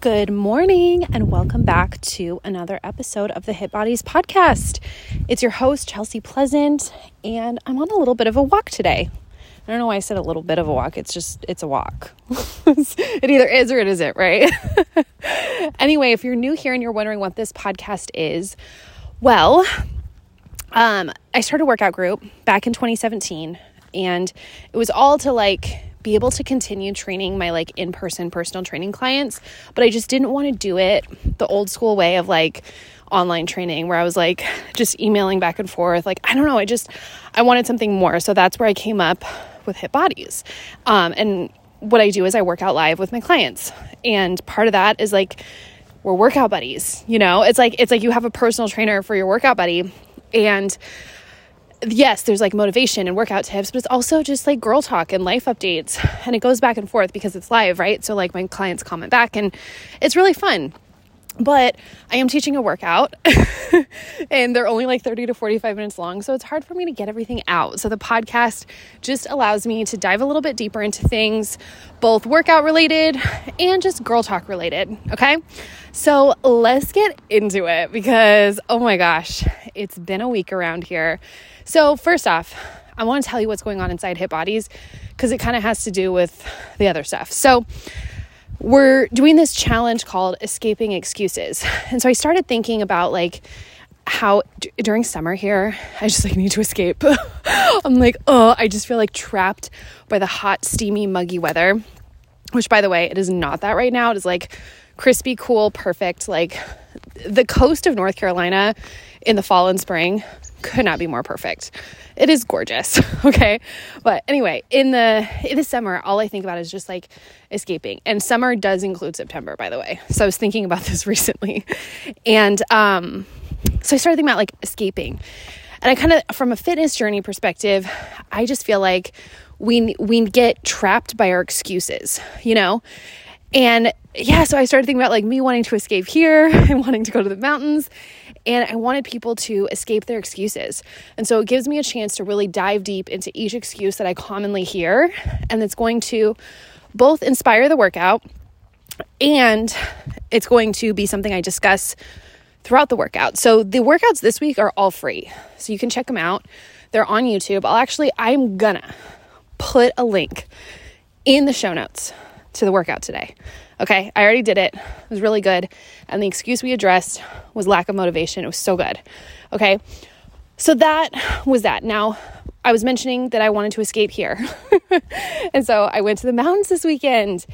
Good morning, and welcome back to another episode of the Hit Bodies podcast. It's your host, Chelsea Pleasant, and I'm on a little bit of a walk today. I don't know why I said a little bit of a walk. It's just, it's a walk. it either is or it isn't, right? anyway, if you're new here and you're wondering what this podcast is, well, um, I started a workout group back in 2017, and it was all to like be able to continue training my like in person personal training clients, but I just didn't want to do it the old school way of like online training where I was like just emailing back and forth. Like, I don't know, I just, I wanted something more. So that's where I came up with Hit Bodies. Um, and what I do is I work out live with my clients. And part of that is like, we're workout buddies, you know? It's like, it's like you have a personal trainer for your workout buddy. And yes, there's like motivation and workout tips, but it's also just like girl talk and life updates. And it goes back and forth because it's live, right? So like my clients comment back and it's really fun. But I am teaching a workout and they're only like 30 to 45 minutes long. So it's hard for me to get everything out. So the podcast just allows me to dive a little bit deeper into things, both workout related and just girl talk related. Okay. So let's get into it because, oh my gosh, it's been a week around here so, first off, I want to tell you what's going on inside Hit Bodies because it kind of has to do with the other stuff. So, we're doing this challenge called Escaping Excuses. And so I started thinking about like how d- during summer here, I just like need to escape. I'm like, oh, I just feel like trapped by the hot, steamy, muggy weather, which by the way, it is not that right now. It is like crispy, cool, perfect. Like the coast of North Carolina in the fall and spring could not be more perfect. It is gorgeous, okay? But anyway, in the in the summer, all I think about is just like escaping. And summer does include September, by the way. So I was thinking about this recently. And um so I started thinking about like escaping. And I kind of from a fitness journey perspective, I just feel like we we get trapped by our excuses, you know? And yeah, so I started thinking about like me wanting to escape here and wanting to go to the mountains. And I wanted people to escape their excuses. And so it gives me a chance to really dive deep into each excuse that I commonly hear. And it's going to both inspire the workout and it's going to be something I discuss throughout the workout. So the workouts this week are all free. So you can check them out. They're on YouTube. I'll actually, I'm gonna put a link in the show notes to the workout today. Okay, I already did it. It was really good. And the excuse we addressed was lack of motivation. It was so good. Okay, so that was that. Now, I was mentioning that I wanted to escape here. and so I went to the mountains this weekend.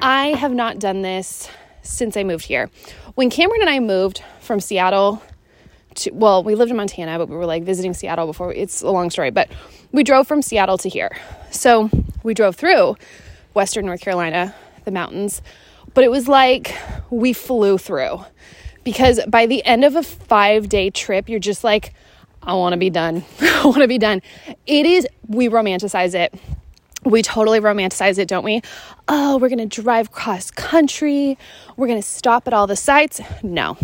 I have not done this since I moved here. When Cameron and I moved from Seattle to, well, we lived in Montana, but we were like visiting Seattle before. It's a long story, but we drove from Seattle to here. So we drove through Western North Carolina, the mountains, but it was like we flew through because by the end of a five day trip, you're just like, I want to be done. I want to be done. It is, we romanticize it. We totally romanticize it, don't we? Oh, we're going to drive cross country. We're going to stop at all the sites. No,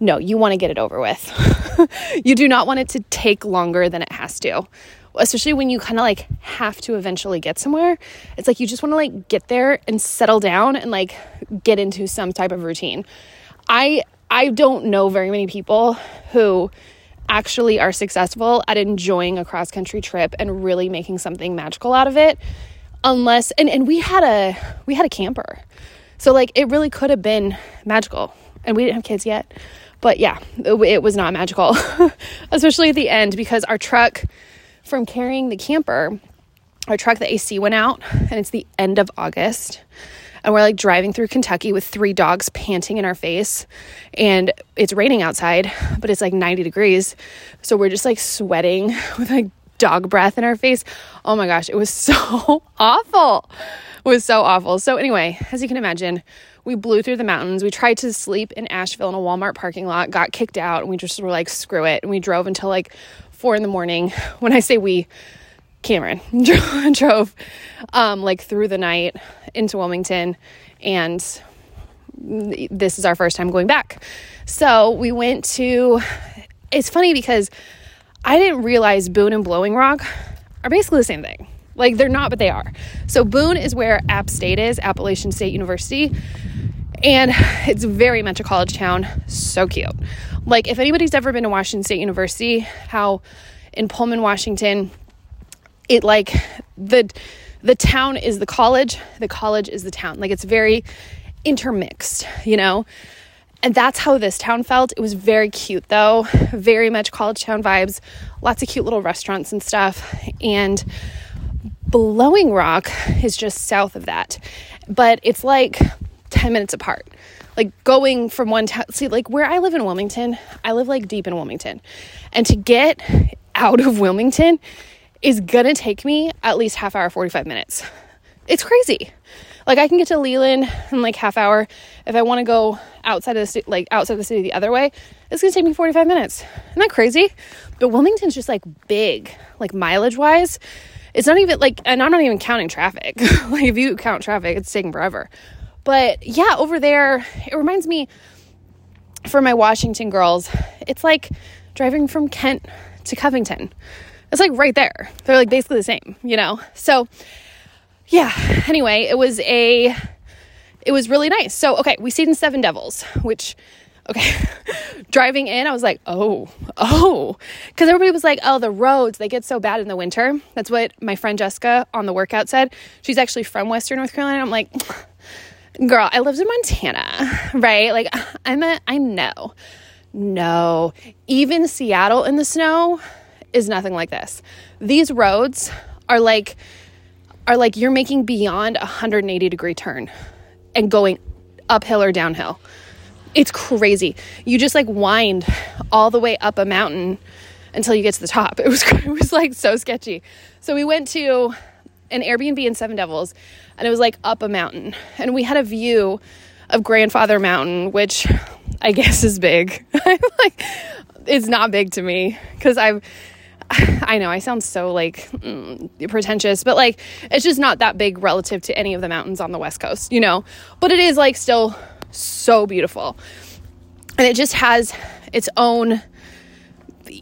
no, you want to get it over with. you do not want it to take longer than it has to especially when you kind of like have to eventually get somewhere. It's like you just want to like get there and settle down and like get into some type of routine. I I don't know very many people who actually are successful at enjoying a cross country trip and really making something magical out of it unless and and we had a we had a camper. So like it really could have been magical. And we didn't have kids yet. But yeah, it, it was not magical. Especially at the end because our truck from carrying the camper, our truck, the AC went out, and it's the end of August. And we're like driving through Kentucky with three dogs panting in our face. And it's raining outside, but it's like 90 degrees. So we're just like sweating with like dog breath in our face. Oh my gosh, it was so awful. It was so awful. So, anyway, as you can imagine, we blew through the mountains. We tried to sleep in Asheville in a Walmart parking lot, got kicked out, and we just were like, screw it. And we drove until like four in the morning. When I say we, Cameron drove um, like through the night into Wilmington, and this is our first time going back. So we went to. It's funny because I didn't realize Boone and Blowing Rock are basically the same thing. Like they're not, but they are. So Boone is where App State is, Appalachian State University. And it's very much a college town. So cute. Like, if anybody's ever been to Washington State University, how in Pullman, Washington, it like the the town is the college, the college is the town. Like it's very intermixed, you know? And that's how this town felt. It was very cute though, very much college town vibes, lots of cute little restaurants and stuff. And Blowing Rock is just south of that, but it's like 10 minutes apart. Like going from one town, see, like where I live in Wilmington, I live like deep in Wilmington. And to get out of Wilmington is gonna take me at least half hour, 45 minutes. It's crazy. Like I can get to Leland in like half hour. If I want to go outside of the city, like outside the city the other way, it's gonna take me 45 minutes. Isn't that crazy? But Wilmington's just like big, like mileage wise. It's not even like, and I'm not even counting traffic. like if you count traffic, it's taking forever. But yeah, over there, it reminds me for my Washington girls, it's like driving from Kent to Covington. It's like right there. They're like basically the same, you know? So, yeah. Anyway, it was a, it was really nice. So, okay, we stayed in Seven Devils, which, okay, driving in, I was like, oh, oh, because everybody was like, oh, the roads, they get so bad in the winter. That's what my friend Jessica on the workout said. She's actually from Western North Carolina. I'm like, girl, I lived in Montana, right? Like, I'm a, I know. No, even Seattle in the snow is nothing like this. These roads are like, are like you're making beyond a 180 degree turn and going uphill or downhill. It's crazy. You just like wind all the way up a mountain until you get to the top. It was it was like so sketchy. So we went to an Airbnb in Seven Devils and it was like up a mountain. And we had a view of Grandfather Mountain, which I guess is big. like it's not big to me cuz I've I know I sound so like mm, pretentious, but like it's just not that big relative to any of the mountains on the West Coast, you know? But it is like still so beautiful. And it just has its own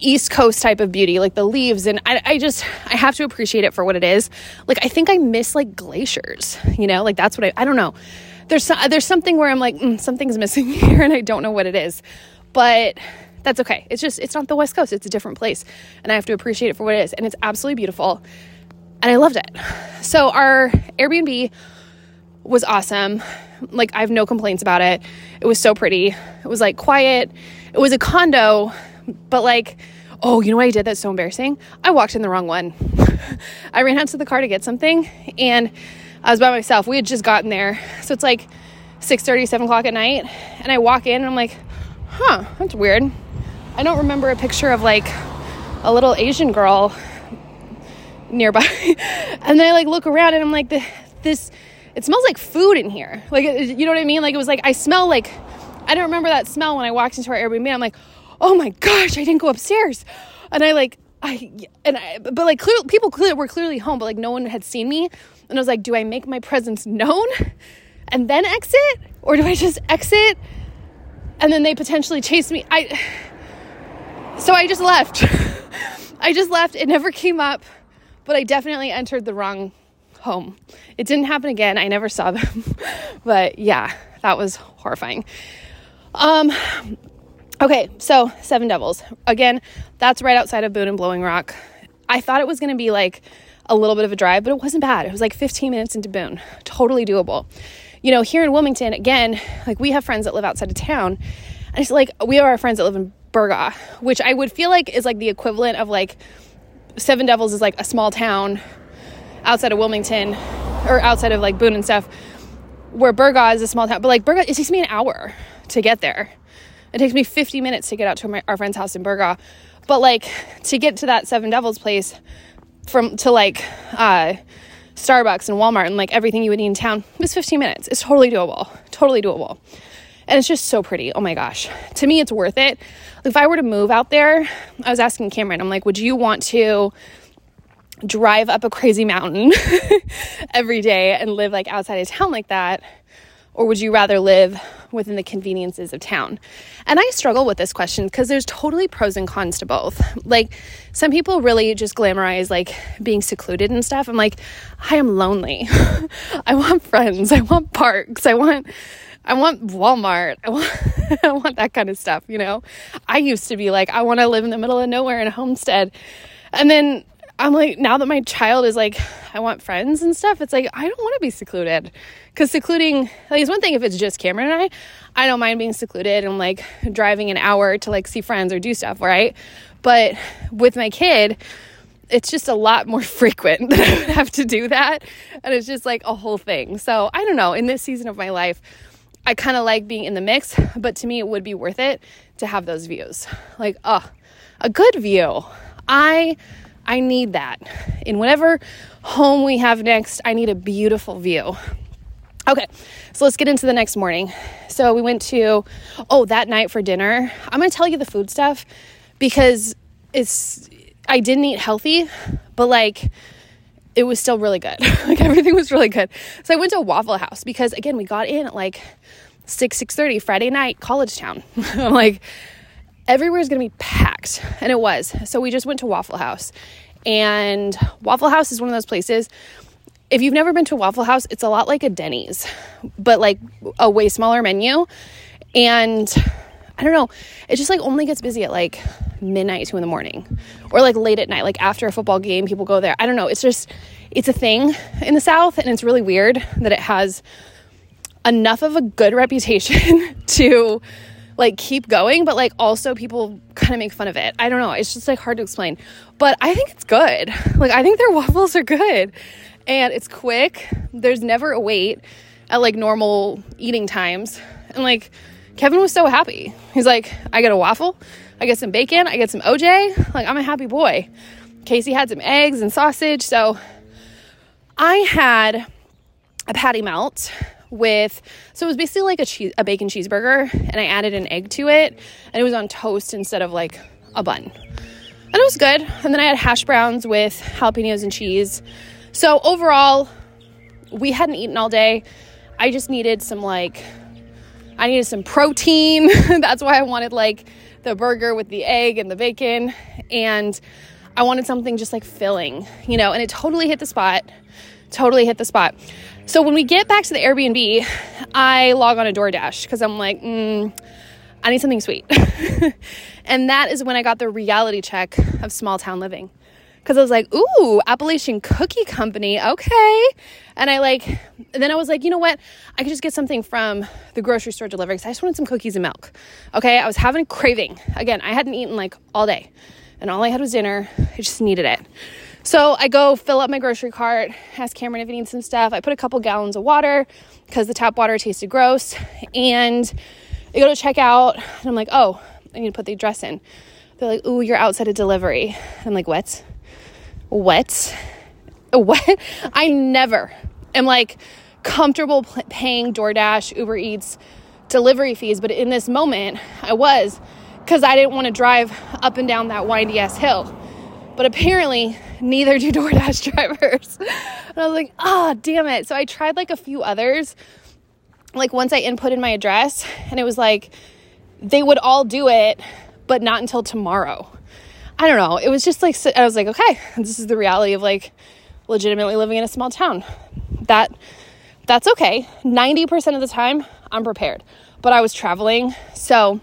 East Coast type of beauty, like the leaves. And I, I just, I have to appreciate it for what it is. Like, I think I miss like glaciers, you know? Like, that's what I, I don't know. There's, there's something where I'm like, mm, something's missing here and I don't know what it is. But that's okay. It's just, it's not the West Coast, it's a different place. And I have to appreciate it for what it is. And it's absolutely beautiful. And I loved it. So our Airbnb was awesome. Like, I have no complaints about it. It was so pretty. It was like quiet. It was a condo, but like, oh, you know what I did that's so embarrassing? I walked in the wrong one. I ran out to the car to get something and I was by myself. We had just gotten there. So it's like 6 30, 7 o'clock at night. And I walk in and I'm like, huh, that's weird. I don't remember a picture of like a little Asian girl nearby. and then I like look around and I'm like, this, it smells like food in here. Like, you know what I mean? Like, it was like, I smell like, I don't remember that smell when I walked into our Airbnb. I'm like, oh my gosh, I didn't go upstairs. And I like, I, and I, but like, clear, people clearly were clearly home, but like, no one had seen me. And I was like, do I make my presence known and then exit? Or do I just exit and then they potentially chase me? I, so I just left. I just left. It never came up, but I definitely entered the wrong home. It didn't happen again. I never saw them. but yeah, that was horrifying. Um okay, so Seven Devils. Again, that's right outside of Boone and Blowing Rock. I thought it was going to be like a little bit of a drive, but it wasn't bad. It was like 15 minutes into Boone. Totally doable. You know, here in Wilmington, again, like we have friends that live outside of town. And it's like we have our friends that live in Burgaw, which I would feel like is like the equivalent of like Seven Devils is like a small town outside of Wilmington or outside of like Boone and stuff, where Burgaw is a small town. But like Burgaw, it takes me an hour to get there. It takes me 50 minutes to get out to my, our friend's house in Burgaw. But like to get to that Seven Devils place from to like uh, Starbucks and Walmart and like everything you would need in town was 15 minutes. It's totally doable. Totally doable. And it's just so pretty. Oh my gosh. To me, it's worth it if I were to move out there, I was asking Cameron, I'm like, would you want to drive up a crazy mountain every day and live like outside of town like that? Or would you rather live within the conveniences of town? And I struggle with this question because there's totally pros and cons to both. Like, some people really just glamorize like being secluded and stuff. I'm like, I am lonely. I want friends. I want parks. I want I want Walmart. I want, I want that kind of stuff, you know? I used to be like, I want to live in the middle of nowhere in a homestead. And then I'm like, now that my child is like, I want friends and stuff, it's like, I don't want to be secluded. Because secluding, like, it's one thing if it's just Cameron and I. I don't mind being secluded and like driving an hour to like see friends or do stuff, right? But with my kid, it's just a lot more frequent that I would have to do that. And it's just like a whole thing. So I don't know. In this season of my life, I kind of like being in the mix, but to me, it would be worth it to have those views. Like, oh, a good view. I I need that. In whatever home we have next, I need a beautiful view. Okay, so let's get into the next morning. So we went to, oh, that night for dinner. I'm gonna tell you the food stuff because it's, I didn't eat healthy, but like, it was still really good. like everything was really good. So I went to a Waffle House because again, we got in at like 6 6:30 Friday night, college town. I'm like everywhere's going to be packed, and it was. So we just went to Waffle House. And Waffle House is one of those places if you've never been to Waffle House, it's a lot like a Denny's, but like a way smaller menu. And I don't know, it just like only gets busy at like midnight, two in the morning, or like late at night, like after a football game, people go there. I don't know, it's just, it's a thing in the South, and it's really weird that it has enough of a good reputation to like keep going, but like also people kind of make fun of it. I don't know. It's just like hard to explain. But I think it's good. Like I think their waffles are good. And it's quick. There's never a wait at like normal eating times. And like Kevin was so happy. He's like, I get a waffle, I get some bacon, I get some OJ. Like I'm a happy boy. Casey had some eggs and sausage. So I had a patty melt with so it was basically like a cheese a bacon cheeseburger and I added an egg to it and it was on toast instead of like a bun. And it was good. And then I had hash browns with jalapenos and cheese. So overall, we hadn't eaten all day. I just needed some like I needed some protein. That's why I wanted like the burger with the egg and the bacon and I wanted something just like filling, you know, and it totally hit the spot. Totally hit the spot. So when we get back to the Airbnb, I log on a DoorDash because I'm like, mm, I need something sweet. and that is when I got the reality check of small town living. Because I was like, ooh, Appalachian Cookie Company, okay. And I like, and then I was like, you know what? I could just get something from the grocery store delivered because I just wanted some cookies and milk. Okay, I was having a craving. Again, I hadn't eaten like all day, and all I had was dinner. I just needed it. So I go fill up my grocery cart, ask Cameron if he needs some stuff. I put a couple gallons of water because the tap water tasted gross. And I go to check out, and I'm like, oh, I need to put the address in. They're like, ooh, you're outside of delivery. I'm like, what? What? What? I never am like comfortable paying DoorDash, Uber Eats, delivery fees, but in this moment, I was because I didn't want to drive up and down that windy ass hill. But apparently, neither do DoorDash drivers. And I was like, ah, oh, damn it. So I tried like a few others. Like once I inputted my address, and it was like they would all do it, but not until tomorrow. I don't know. It was just like, I was like, okay, this is the reality of like legitimately living in a small town. That, that's okay. 90% of the time, I'm prepared. But I was traveling, so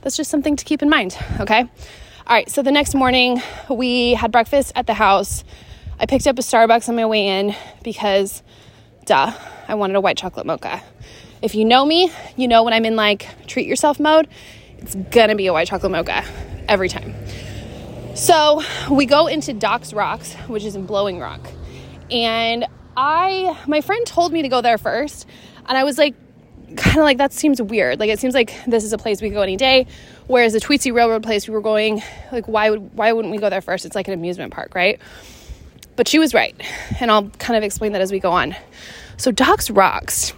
that's just something to keep in mind, okay? All right, so the next morning we had breakfast at the house. I picked up a Starbucks on my way in because, duh, I wanted a white chocolate mocha. If you know me, you know when I'm in like treat yourself mode, it's gonna be a white chocolate mocha every time. So we go into Doc's Rocks, which is in Blowing Rock. And I, my friend told me to go there first. And I was like, kind of like, that seems weird. Like, it seems like this is a place we could go any day. Whereas the Tweetsie Railroad place we were going, like, why would why wouldn't we go there first? It's like an amusement park, right? But she was right, and I'll kind of explain that as we go on. So Doc's Rocks,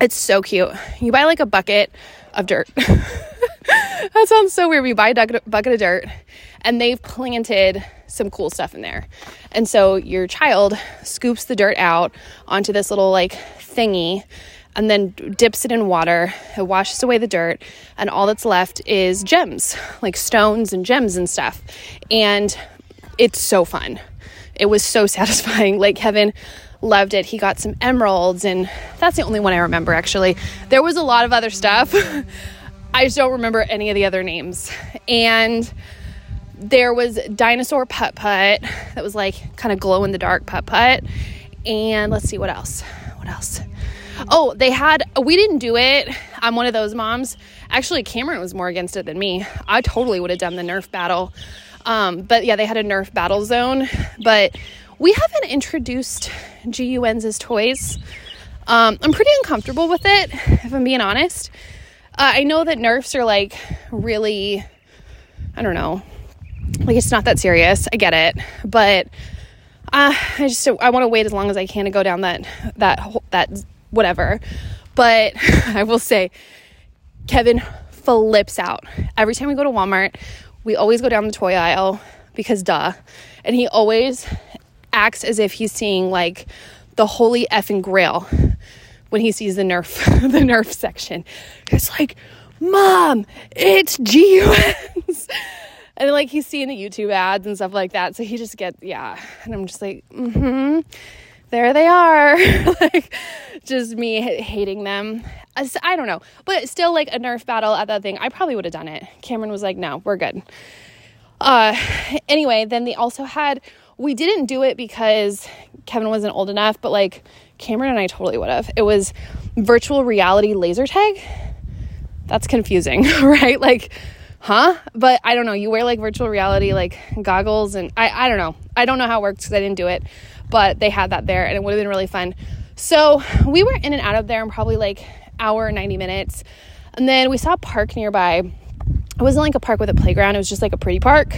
it's so cute. You buy like a bucket of dirt. that sounds so weird. You buy a bucket of dirt, and they've planted some cool stuff in there. And so your child scoops the dirt out onto this little like thingy and then dips it in water. It washes away the dirt, and all that's left is gems, like stones and gems and stuff. And it's so fun. It was so satisfying. Like Kevin loved it. He got some emeralds, and that's the only one I remember actually. There was a lot of other stuff. I just don't remember any of the other names. And there was dinosaur putt putt that was like kind of glow in the dark putt putt. And let's see what else. What else? Oh, they had, we didn't do it. I'm one of those moms. Actually, Cameron was more against it than me. I totally would have done the Nerf battle. Um, but yeah, they had a Nerf battle zone. But we haven't introduced GUN's as toys. Um, I'm pretty uncomfortable with it, if I'm being honest. Uh, I know that Nerfs are like really, I don't know, like it's not that serious. I get it, but uh, I just I want to wait as long as I can to go down that that that whatever. But I will say, Kevin flips out every time we go to Walmart. We always go down the toy aisle because duh, and he always acts as if he's seeing like the holy effing grail when he sees the Nerf the Nerf section. It's like, Mom, it's GUNs. and like he's seeing the YouTube ads and stuff like that. So he just gets yeah. And I'm just like, mm-hmm. There they are. like just me hating them. I don't know. But still like a Nerf battle at that thing, I probably would have done it. Cameron was like, no, we're good. Uh anyway, then they also had we didn't do it because Kevin wasn't old enough, but like Cameron and I totally would have. It was virtual reality laser tag. That's confusing, right? Like, huh? But I don't know. You wear like virtual reality like goggles, and I, I don't know. I don't know how it works because I didn't do it, but they had that there, and it would have been really fun. So we were in and out of there in probably like hour 90 minutes, and then we saw a park nearby. It wasn't like a park with a playground. It was just like a pretty park.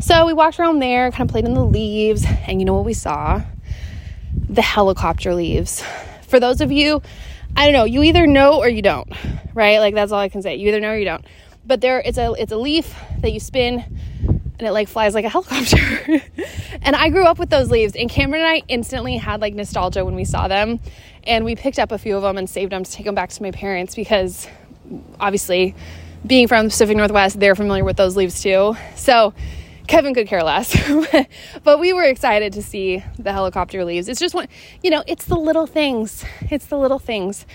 So we walked around there, kind of played in the leaves, and you know what we saw? the helicopter leaves. For those of you, I don't know, you either know or you don't, right? Like that's all I can say. You either know or you don't. But there it's a it's a leaf that you spin and it like flies like a helicopter. and I grew up with those leaves and Cameron and I instantly had like nostalgia when we saw them and we picked up a few of them and saved them to take them back to my parents because obviously being from the Pacific Northwest, they're familiar with those leaves too. So Kevin could care less. but we were excited to see the helicopter leaves. It's just one, you know, it's the little things. It's the little things.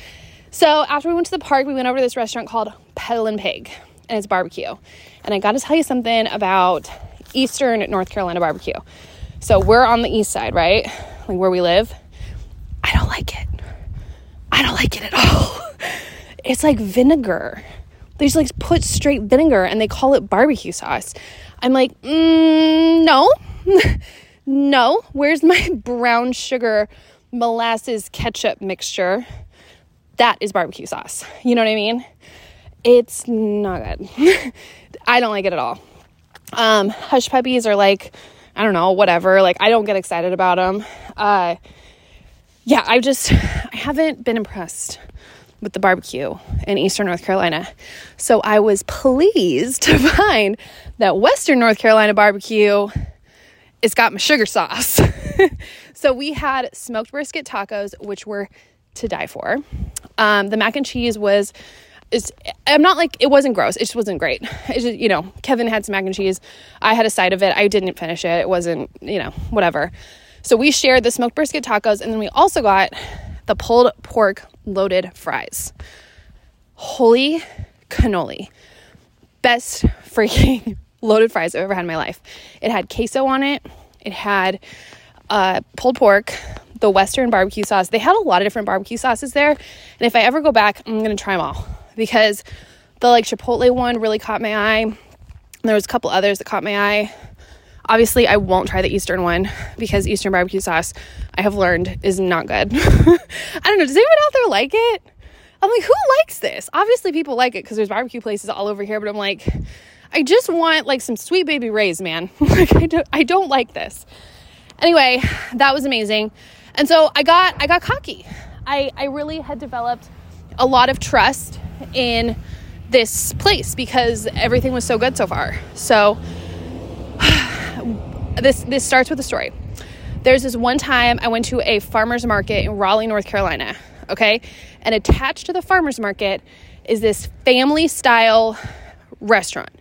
So after we went to the park, we went over to this restaurant called Peddlin' Pig, and it's barbecue. And I got to tell you something about Eastern North Carolina barbecue. So we're on the east side, right? Like where we live. I don't like it. I don't like it at all. It's like vinegar. They just like put straight vinegar and they call it barbecue sauce. I'm like, mm, no, no. Where's my brown sugar molasses ketchup mixture? That is barbecue sauce. You know what I mean? It's not good. I don't like it at all. Um, hush puppies are like, I don't know, whatever. Like, I don't get excited about them. Uh, yeah, I just, I haven't been impressed with the barbecue in Eastern North Carolina. So I was pleased to find that Western North Carolina barbecue it's got my sugar sauce. so we had smoked brisket tacos, which were to die for. Um, the mac and cheese was is I'm not like it wasn't gross. It just wasn't great. Just, you know, Kevin had some mac and cheese. I had a side of it. I didn't finish it. It wasn't, you know, whatever. So we shared the smoked brisket tacos and then we also got the pulled pork loaded fries. Holy cannoli. Best freaking loaded fries I've ever had in my life. It had queso on it, it had uh, pulled pork, the Western barbecue sauce. They had a lot of different barbecue sauces there. And if I ever go back, I'm going to try them all because the like Chipotle one really caught my eye. There was a couple others that caught my eye. Obviously, I won't try the Eastern one because Eastern barbecue sauce, I have learned, is not good. I don't know. Does anyone out there like it? I'm like, who likes this? Obviously, people like it because there's barbecue places all over here, but I'm like, I just want like some Sweet Baby Ray's, man. like, I don't, I don't like this. Anyway, that was amazing. And so I got, I got cocky. I, I really had developed a lot of trust in this place because everything was so good so far. So, this this starts with a story. There's this one time I went to a farmers market in Raleigh, North Carolina. Okay, and attached to the farmers market is this family style restaurant.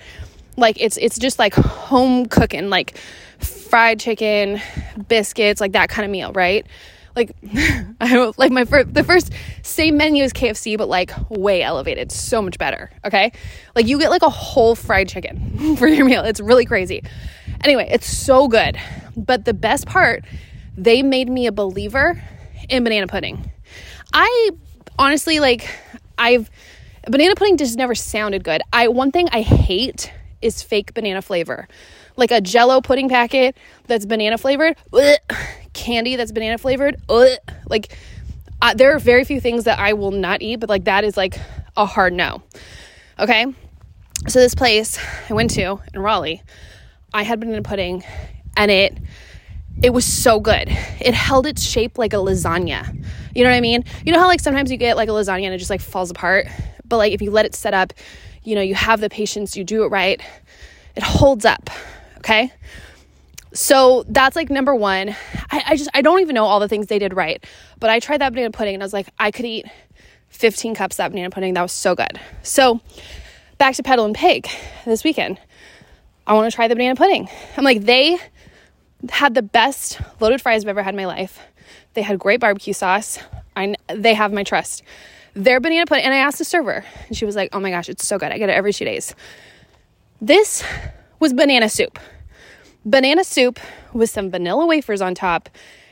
Like it's it's just like home cooking, like fried chicken, biscuits, like that kind of meal, right? Like, I like my first, the first same menu as KFC, but like way elevated, so much better. Okay, like you get like a whole fried chicken for your meal. It's really crazy. Anyway, it's so good. But the best part, they made me a believer in banana pudding. I honestly like I've banana pudding just never sounded good. I one thing I hate is fake banana flavor like a jello pudding packet that's banana flavored, ugh, candy that's banana flavored, ugh, like uh, there are very few things that I will not eat, but like that is like a hard no. Okay. So this place I went to in Raleigh, I had banana pudding and it it was so good. It held its shape like a lasagna. You know what I mean? You know how like sometimes you get like a lasagna and it just like falls apart, but like if you let it set up, you know, you have the patience, you do it right, it holds up. Okay. So that's like number one. I, I just, I don't even know all the things they did right, but I tried that banana pudding and I was like, I could eat 15 cups of that banana pudding. That was so good. So back to Peddlin' Pig this weekend. I want to try the banana pudding. I'm like, they had the best loaded fries I've ever had in my life. They had great barbecue sauce. I, they have my trust. Their banana pudding, and I asked the server, and she was like, oh my gosh, it's so good. I get it every two days. This was banana soup. Banana soup with some vanilla wafers on top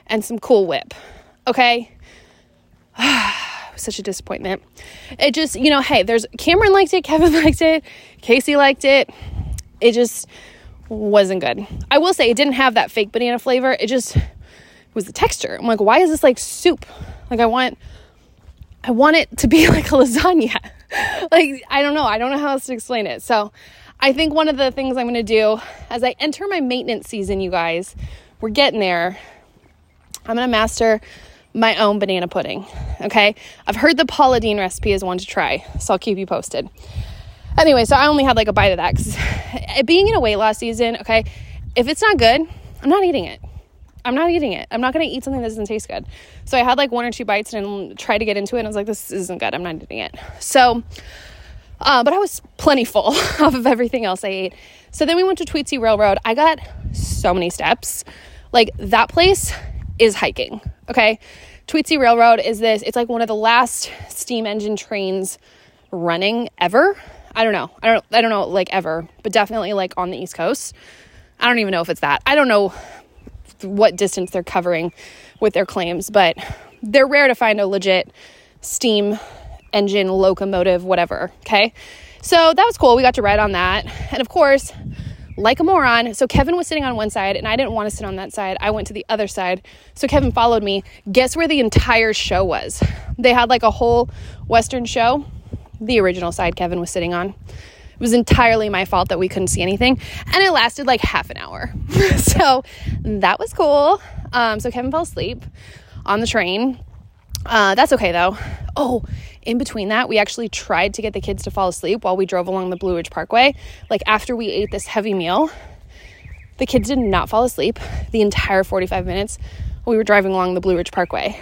and some Cool Whip. Okay? Such a disappointment. It just, you know, hey, there's Cameron liked it, Kevin liked it, Casey liked it. It just wasn't good. I will say it didn't have that fake banana flavor. It just was the texture. I'm like, why is this like soup? Like I want I want it to be like a lasagna. like I don't know. I don't know how else to explain it. So I think one of the things I'm going to do as I enter my maintenance season, you guys, we're getting there. I'm going to master my own banana pudding. Okay. I've heard the Paula Deen recipe is one to try, so I'll keep you posted. Anyway, so I only had like a bite of that because being in a weight loss season, okay, if it's not good, I'm not eating it. I'm not eating it. I'm not going to eat something that doesn't taste good. So I had like one or two bites and tried to get into it, and I was like, this isn't good. I'm not eating it. So, uh, but I was plenty full off of everything else I ate. So then we went to Tweetsie Railroad. I got so many steps. Like that place is hiking. Okay. Tweetsie Railroad is this, it's like one of the last steam engine trains running ever. I don't know. I don't I don't know like ever, but definitely like on the East Coast. I don't even know if it's that. I don't know what distance they're covering with their claims, but they're rare to find a legit steam engine, locomotive, whatever. Okay. So that was cool. We got to ride on that. And of course, like a moron. So Kevin was sitting on one side and I didn't want to sit on that side. I went to the other side. So Kevin followed me. Guess where the entire show was? They had like a whole Western show. The original side Kevin was sitting on. It was entirely my fault that we couldn't see anything. And it lasted like half an hour. so that was cool. Um, so Kevin fell asleep on the train. Uh, that's okay though. Oh, in between that, we actually tried to get the kids to fall asleep while we drove along the Blue Ridge Parkway. Like after we ate this heavy meal, the kids did not fall asleep the entire 45 minutes we were driving along the Blue Ridge Parkway.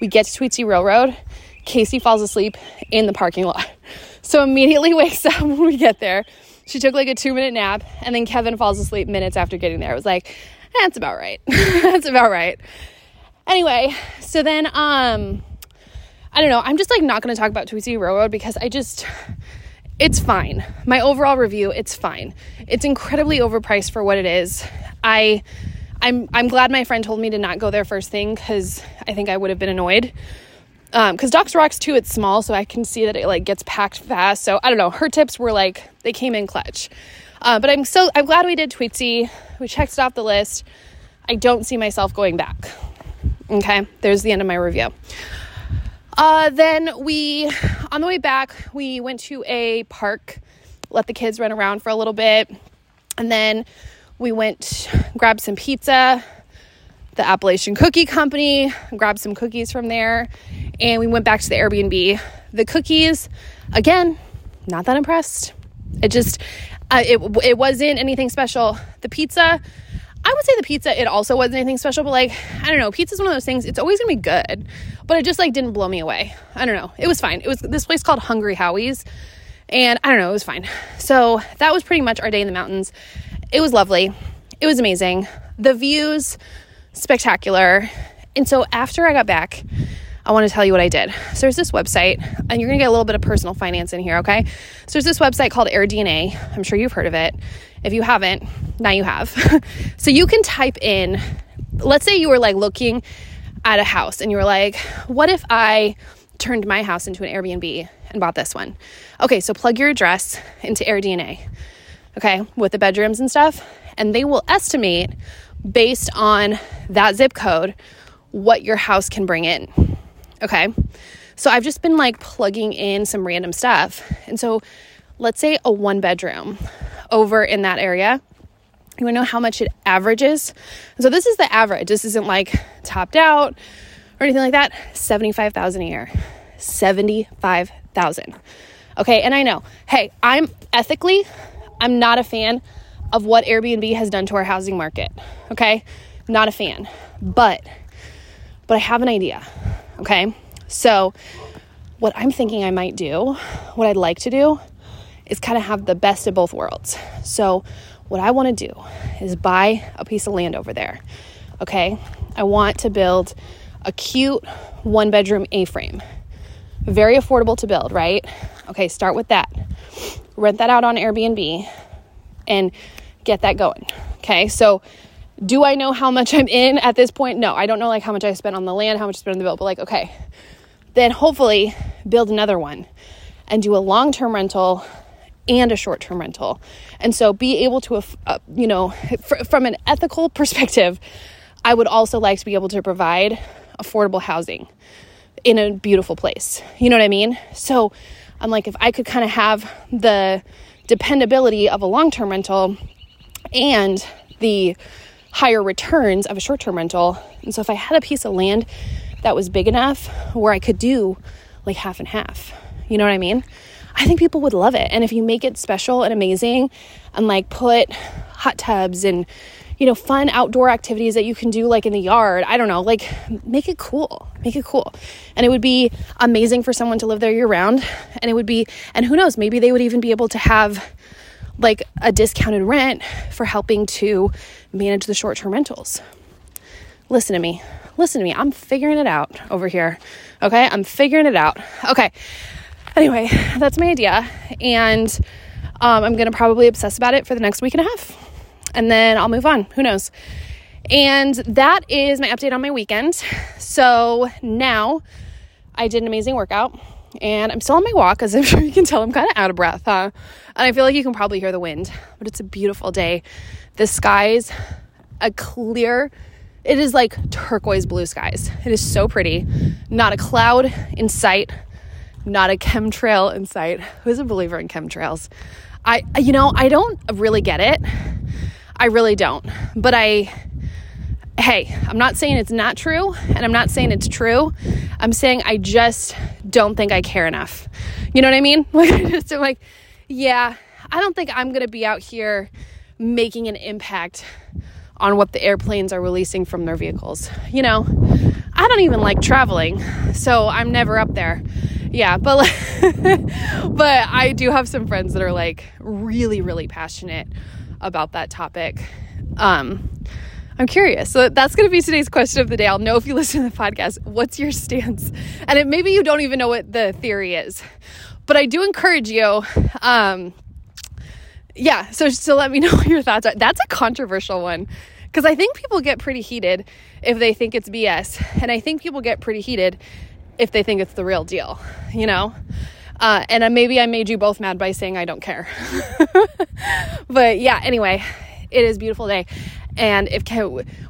We get to Tweetsie Railroad. Casey falls asleep in the parking lot. So immediately wakes up when we get there. She took like a two minute nap, and then Kevin falls asleep minutes after getting there. I was like, that's about right. that's about right. Anyway, so then um I don't know. I'm just like not going to talk about Tweetsie Railroad because I just it's fine. My overall review, it's fine. It's incredibly overpriced for what it is. I I'm I'm glad my friend told me to not go there first thing cuz I think I would have been annoyed. Um cuz Doc's Rocks too it's small so I can see that it like gets packed fast. So I don't know. Her tips were like they came in clutch. Uh, but I'm so I'm glad we did Tweetsie. We checked it off the list. I don't see myself going back. Okay, there's the end of my review. Uh, then we, on the way back, we went to a park, let the kids run around for a little bit, and then we went grabbed some pizza, the Appalachian Cookie Company, grabbed some cookies from there, and we went back to the Airbnb. The cookies, again, not that impressed. It just, uh, it it wasn't anything special. The pizza I would say the pizza, it also wasn't anything special, but like, I don't know, pizza's one of those things, it's always gonna be good, but it just like didn't blow me away. I don't know. It was fine. It was this place called Hungry Howie's, and I don't know, it was fine. So that was pretty much our day in the mountains. It was lovely. It was amazing. The views, spectacular. And so after I got back, I want to tell you what I did. So there's this website, and you're going to get a little bit of personal finance in here, okay? So there's this website called AirDNA. I'm sure you've heard of it. If you haven't, now you have. so you can type in, let's say you were like looking at a house and you were like, what if I turned my house into an Airbnb and bought this one? Okay, so plug your address into AirDNA, okay, with the bedrooms and stuff, and they will estimate based on that zip code what your house can bring in. Okay. So I've just been like plugging in some random stuff. And so let's say a one bedroom over in that area. You wanna know how much it averages? So this is the average. This isn't like topped out or anything like that. 75,000 a year. 75,000. Okay. And I know, hey, I'm ethically, I'm not a fan of what Airbnb has done to our housing market. Okay. Not a fan. But but I have an idea. Okay. So, what I'm thinking I might do, what I'd like to do, is kind of have the best of both worlds. So, what I want to do is buy a piece of land over there. Okay. I want to build a cute one bedroom A frame. Very affordable to build, right? Okay, start with that. Rent that out on Airbnb and get that going. Okay, so do I know how much I'm in at this point? No, I don't know like how much I spent on the land, how much I spent on the bill, but like, okay, then hopefully build another one and do a long term rental and a short term rental. And so be able to, uh, you know, fr- from an ethical perspective, I would also like to be able to provide affordable housing in a beautiful place. You know what I mean? So I'm like, if I could kind of have the dependability of a long term rental and the higher returns of a short term rental. And so if I had a piece of land that was big enough where I could do like half and half, you know what I mean? I think people would love it. And if you make it special and amazing and like put hot tubs and you know, fun outdoor activities that you can do like in the yard. I don't know, like make it cool. Make it cool. And it would be amazing for someone to live there year round. And it would be, and who knows, maybe they would even be able to have like a discounted rent for helping to manage the short term rentals. Listen to me. Listen to me. I'm figuring it out over here. Okay. I'm figuring it out. Okay. Anyway, that's my idea. And um, I'm going to probably obsess about it for the next week and a half. And then I'll move on. Who knows? And that is my update on my weekend. So now I did an amazing workout and I'm still on my walk, as I'm sure you can tell. I'm kind of out of breath, huh? And I feel like you can probably hear the wind, but it's a beautiful day. The skies, a clear, it is like turquoise blue skies. It is so pretty. Not a cloud in sight, not a chemtrail in sight. Who's a believer in chemtrails? I, you know, I don't really get it. I really don't. But I, hey, I'm not saying it's not true and I'm not saying it's true. I'm saying I just don't think I care enough. You know what I mean? Like, I just am like, yeah, I don't think I'm going to be out here making an impact on what the airplanes are releasing from their vehicles. You know, I don't even like traveling, so I'm never up there. Yeah, but but I do have some friends that are like really really passionate about that topic. Um I'm curious. So that's going to be today's question of the day. I'll know if you listen to the podcast. What's your stance? And it, maybe you don't even know what the theory is, but I do encourage you. Um, yeah. So so let me know what your thoughts are. That's a controversial one because I think people get pretty heated if they think it's BS, and I think people get pretty heated if they think it's the real deal. You know. Uh, and maybe I made you both mad by saying I don't care. but yeah, anyway, it is beautiful day and if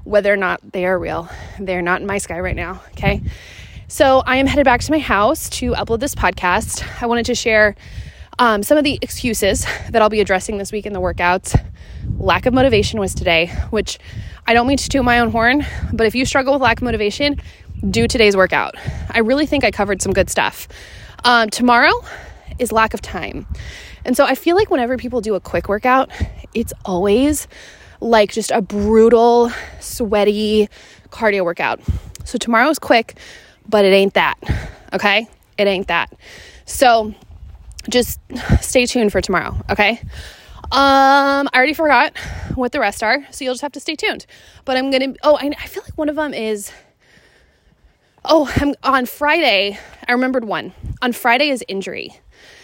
whether or not they are real, they're not in my sky right now. Okay. So I am headed back to my house to upload this podcast. I wanted to share um, some of the excuses that I'll be addressing this week in the workouts. Lack of motivation was today, which I don't mean to toot my own horn, but if you struggle with lack of motivation, do today's workout. I really think I covered some good stuff. Um, tomorrow is lack of time. And so I feel like whenever people do a quick workout, it's always like just a brutal, sweaty cardio workout. So tomorrow's quick, but it ain't that. Okay? It ain't that. So just stay tuned for tomorrow, okay? Um, I already forgot what the rest are, so you'll just have to stay tuned. But I'm gonna. Oh, I, I feel like one of them is Oh, I'm, on Friday, I remembered one. On Friday is injury.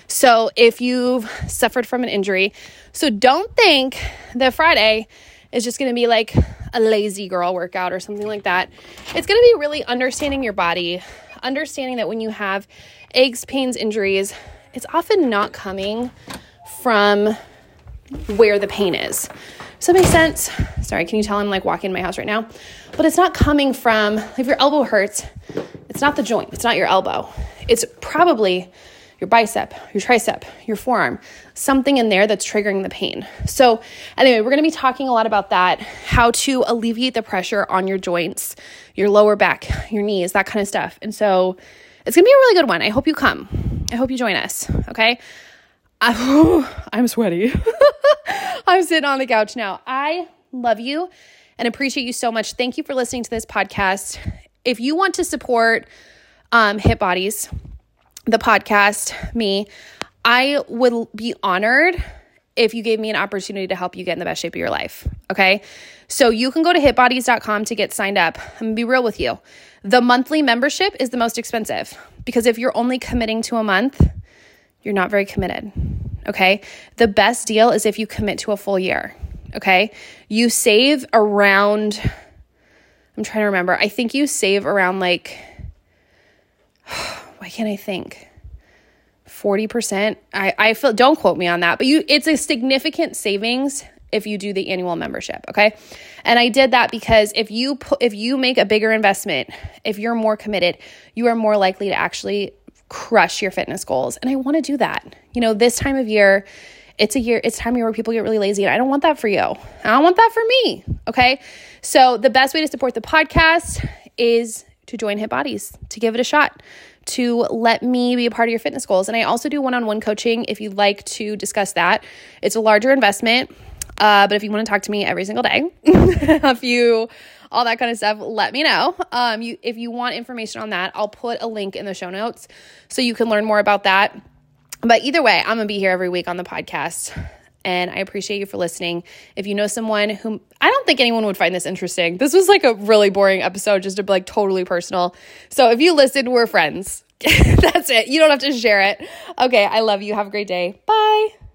So if you've suffered from an injury, so don't think that Friday is just going to be like a lazy girl workout or something like that. It's going to be really understanding your body, understanding that when you have aches, pains, injuries, it's often not coming from where the pain is. Does that make sense? Sorry, can you tell I'm like walking in my house right now? But it's not coming from, if your elbow hurts, it's not the joint, it's not your elbow. It's probably your bicep, your tricep, your forearm, something in there that's triggering the pain. So, anyway, we're gonna be talking a lot about that how to alleviate the pressure on your joints, your lower back, your knees, that kind of stuff. And so, it's gonna be a really good one. I hope you come. I hope you join us, okay? I'm sweaty. I'm sitting on the couch now. I love you and appreciate you so much. Thank you for listening to this podcast. If you want to support um, Hit Bodies, the podcast, me, I would be honored if you gave me an opportunity to help you get in the best shape of your life. Okay. So you can go to hitbodies.com to get signed up. I'm gonna be real with you. The monthly membership is the most expensive because if you're only committing to a month, you're not very committed. Okay. The best deal is if you commit to a full year. Okay. You save around, I'm trying to remember, I think you save around like, why can't I think? 40%. I, I feel, don't quote me on that, but you, it's a significant savings if you do the annual membership okay and i did that because if you put if you make a bigger investment if you're more committed you are more likely to actually crush your fitness goals. And I want to do that. You know, this time of year, it's a year, it's time year where people get really lazy. And I don't want that for you. I don't want that for me. Okay. So the best way to support the podcast is to join Hit Bodies, to give it a shot, to let me be a part of your fitness goals. And I also do one on one coaching if you'd like to discuss that. It's a larger investment. Uh, but if you want to talk to me every single day, if you all that kind of stuff, let me know. Um, you if you want information on that, I'll put a link in the show notes so you can learn more about that. But either way, I'm gonna be here every week on the podcast. And I appreciate you for listening. If you know someone who I don't think anyone would find this interesting. This was like a really boring episode, just to be like totally personal. So if you listen, we're friends. That's it. You don't have to share it. Okay, I love you. Have a great day. Bye.